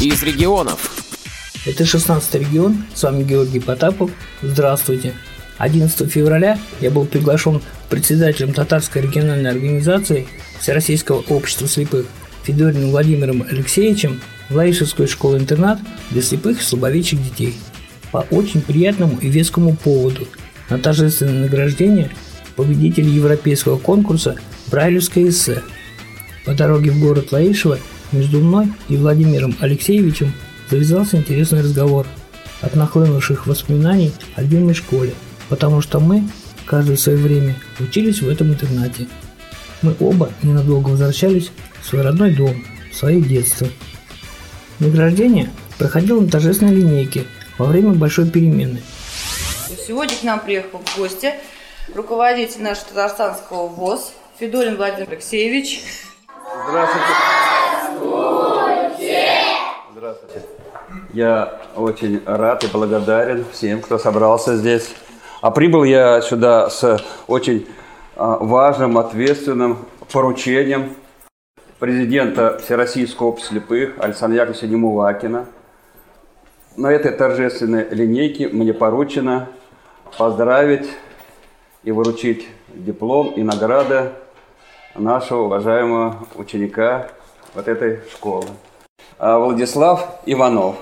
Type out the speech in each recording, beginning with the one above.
из регионов. Это 16 регион, с вами Георгий Потапов. Здравствуйте. 11 февраля я был приглашен председателем татарской региональной организации Всероссийского общества слепых Федориным Владимиром Алексеевичем в Лаишевскую школу-интернат для слепых и слабовидящих детей по очень приятному и вескому поводу на торжественное награждение победителя европейского конкурса «Брайлевское эссе». По дороге в город Лаишево между мной и Владимиром Алексеевичем завязался интересный разговор от нахлынувших воспоминаний о любимой школе, потому что мы, каждое свое время, учились в этом интернате. Мы оба ненадолго возвращались в свой родной дом, в свое детство. Награждение проходило на торжественной линейке во время большой перемены. Сегодня к нам приехал в гости руководитель нашего татарстанского ВОЗ Федорин Владимир Алексеевич. Здравствуйте. Я очень рад и благодарен всем, кто собрался здесь. А прибыл я сюда с очень а, важным, ответственным поручением президента Всероссийского общества слепых Александра Яковлевича Немувакина. На этой торжественной линейке мне поручено поздравить и выручить диплом и награды нашего уважаемого ученика вот этой школы. А Владислав Иванов.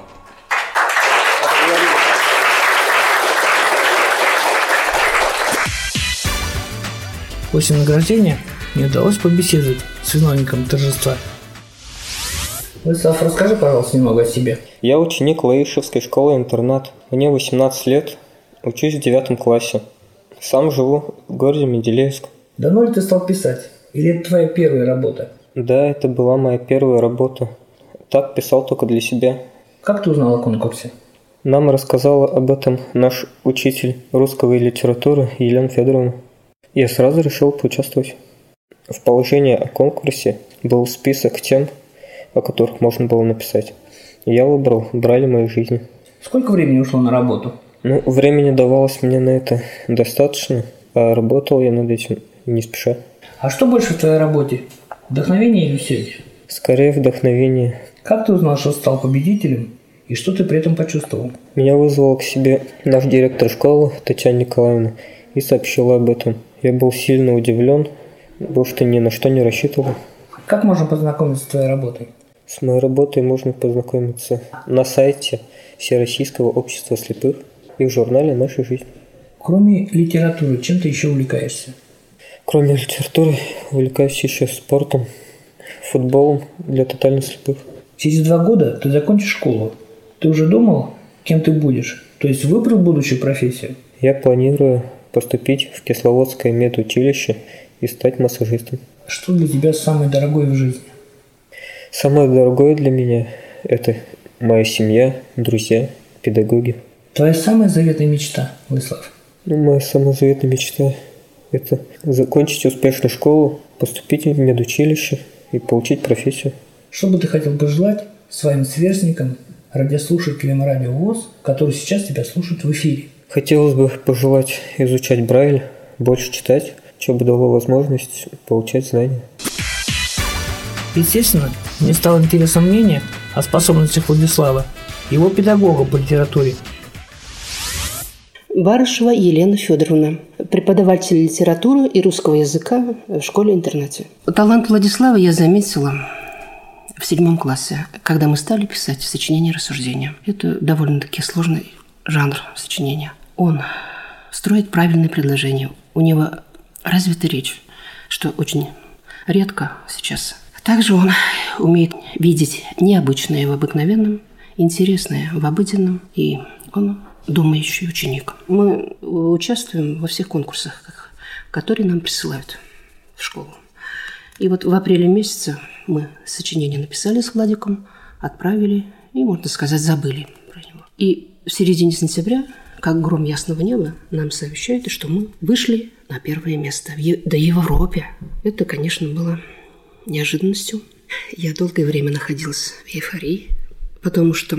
После награждения мне удалось побеседовать с виновником торжества. Владислав, расскажи, пожалуйста, немного о себе. Я ученик Лаишевской школы-интернат. Мне 18 лет, учусь в девятом классе. Сам живу в городе Менделеевск. Давно ли ты стал писать? Или это твоя первая работа? Да, это была моя первая работа. Так писал только для себя. Как ты узнал о конкурсе? Нам рассказала об этом наш учитель русского и литературы Елена Федоровна. Я сразу решил поучаствовать. В положении о конкурсе был список тем, о которых можно было написать. Я выбрал «Брали моей жизни». Сколько времени ушло на работу? Ну, времени давалось мне на это достаточно, а работал я над этим не спеша. А что больше в твоей работе? Вдохновение или веселье? Скорее вдохновение. Как ты узнал, что стал победителем? И что ты при этом почувствовал? Меня вызвал к себе наш директор школы Татьяна Николаевна и сообщила об этом. Я был сильно удивлен, потому что ни на что не рассчитывал. Как можно познакомиться с твоей работой? С моей работой можно познакомиться на сайте Всероссийского общества слепых и в журнале «Наша жизнь». Кроме литературы, чем ты еще увлекаешься? Кроме литературы, увлекаюсь еще спортом, футболом для тотально слепых. Через два года ты закончишь школу. Ты уже думал, кем ты будешь? То есть выбрал будущую профессию? Я планирую поступить в Кисловодское медучилище и стать массажистом. Что для тебя самое дорогое в жизни? Самое дорогое для меня – это моя семья, друзья, педагоги. Твоя самая заветная мечта, Владислав? Ну, моя самая заветная мечта – это закончить успешно школу, поступить в медучилище и получить профессию. Что бы ты хотел пожелать своим сверстникам, радиослушателям Радио ВОЗ, которые сейчас тебя слушают в эфире? Хотелось бы пожелать изучать Брайль, больше читать, чтобы дало возможность получать знания. Естественно, мне стало интересно мнение о способностях Владислава, его педагога по литературе. Барышева Елена Федоровна, преподаватель литературы и русского языка в школе-интернате. Талант Владислава я заметила в седьмом классе, когда мы стали писать сочинение рассуждения. Это довольно-таки сложный жанр сочинения. Он строит правильные предложения. У него развита речь, что очень редко сейчас. Также он умеет видеть необычное в обыкновенном, интересное в обыденном, и он думающий ученик. Мы участвуем во всех конкурсах, которые нам присылают в школу. И вот в апреле месяце мы сочинение написали с Владиком, отправили и, можно сказать, забыли. И в середине сентября, как гром ясного неба, нам сообщают, что мы вышли на первое место в Е- до Европе. Это, конечно, было неожиданностью. Я долгое время находилась в эйфории, потому что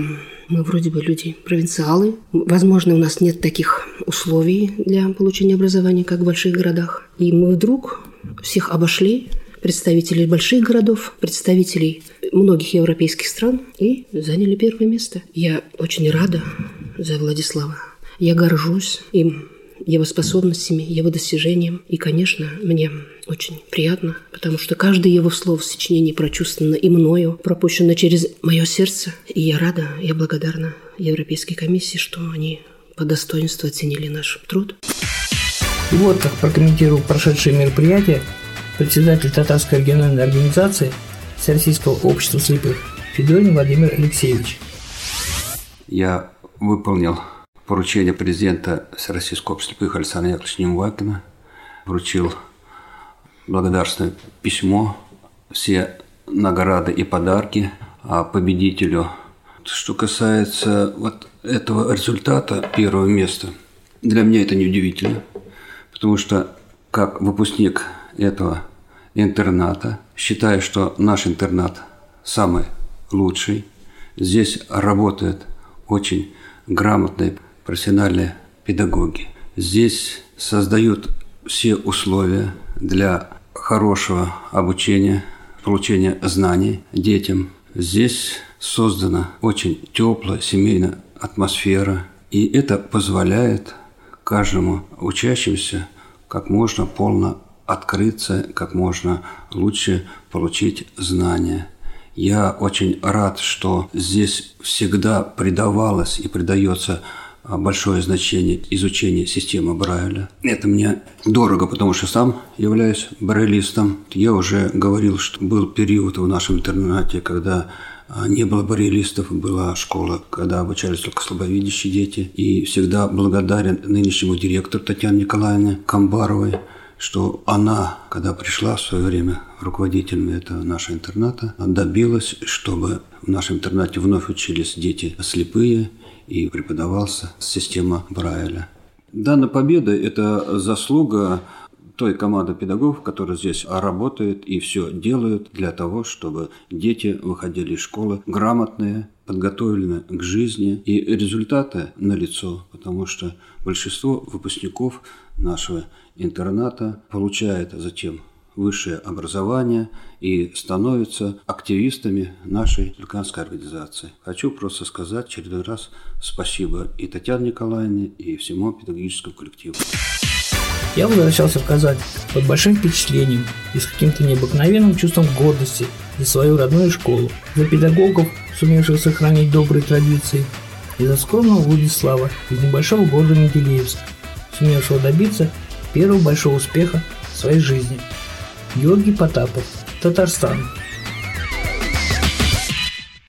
мы вроде бы люди провинциалы. Возможно, у нас нет таких условий для получения образования, как в больших городах. И мы вдруг всех обошли, представителей больших городов, представителей многих европейских стран и заняли первое место. Я очень рада за Владислава. Я горжусь им, его способностями, его достижением. И, конечно, мне очень приятно, потому что каждое его слово в сочинении прочувствовано и мною, пропущено через мое сердце. И я рада, я благодарна Европейской комиссии, что они по достоинству оценили наш труд. И вот как прокомментировал прошедшее мероприятие председатель Татарской региональной организации Всероссийского общества слепых Федорин Владимир Алексеевич. Я выполнил поручение президента Всероссийского общества слепых Александра Яковлевича Немвакина, вручил благодарственное письмо, все награды и подарки победителю. Что касается вот этого результата первого места, для меня это неудивительно, потому что как выпускник этого интерната, считаю, что наш интернат самый лучший. Здесь работают очень грамотные профессиональные педагоги. Здесь создают все условия для хорошего обучения, получения знаний детям. Здесь создана очень теплая семейная атмосфера, и это позволяет каждому учащимся как можно полно открыться, как можно лучше получить знания. Я очень рад, что здесь всегда придавалось и придается а, большое значение изучения системы Брайля. Это мне дорого, потому что сам являюсь брайлистом. Я уже говорил, что был период в нашем интернате, когда а, не было барьеристов, была школа, когда обучались только слабовидящие дети. И всегда благодарен нынешнему директору Татьяне Николаевне Камбаровой, что она, когда пришла в свое время руководителем этого нашего интерната, добилась, чтобы в нашем интернате вновь учились дети слепые и преподавался система Брайля. Данная победа – это заслуга той команды педагогов, которая здесь работает и все делают для того, чтобы дети выходили из школы грамотные, подготовлены к жизни. И результаты налицо, потому что большинство выпускников нашего интерната получает затем высшее образование и становятся активистами нашей Люканской организации. Хочу просто сказать через раз спасибо и Татьяне Николаевне, и всему педагогическому коллективу. Я возвращался в Казань под большим впечатлением и с каким-то необыкновенным чувством гордости за свою родную школу, за педагогов, сумевших сохранить добрые традиции, и за скромного Владислава из небольшого города Менделеевск, сумевшего добиться первого большого успеха в своей жизни. Георгий Потапов, Татарстан.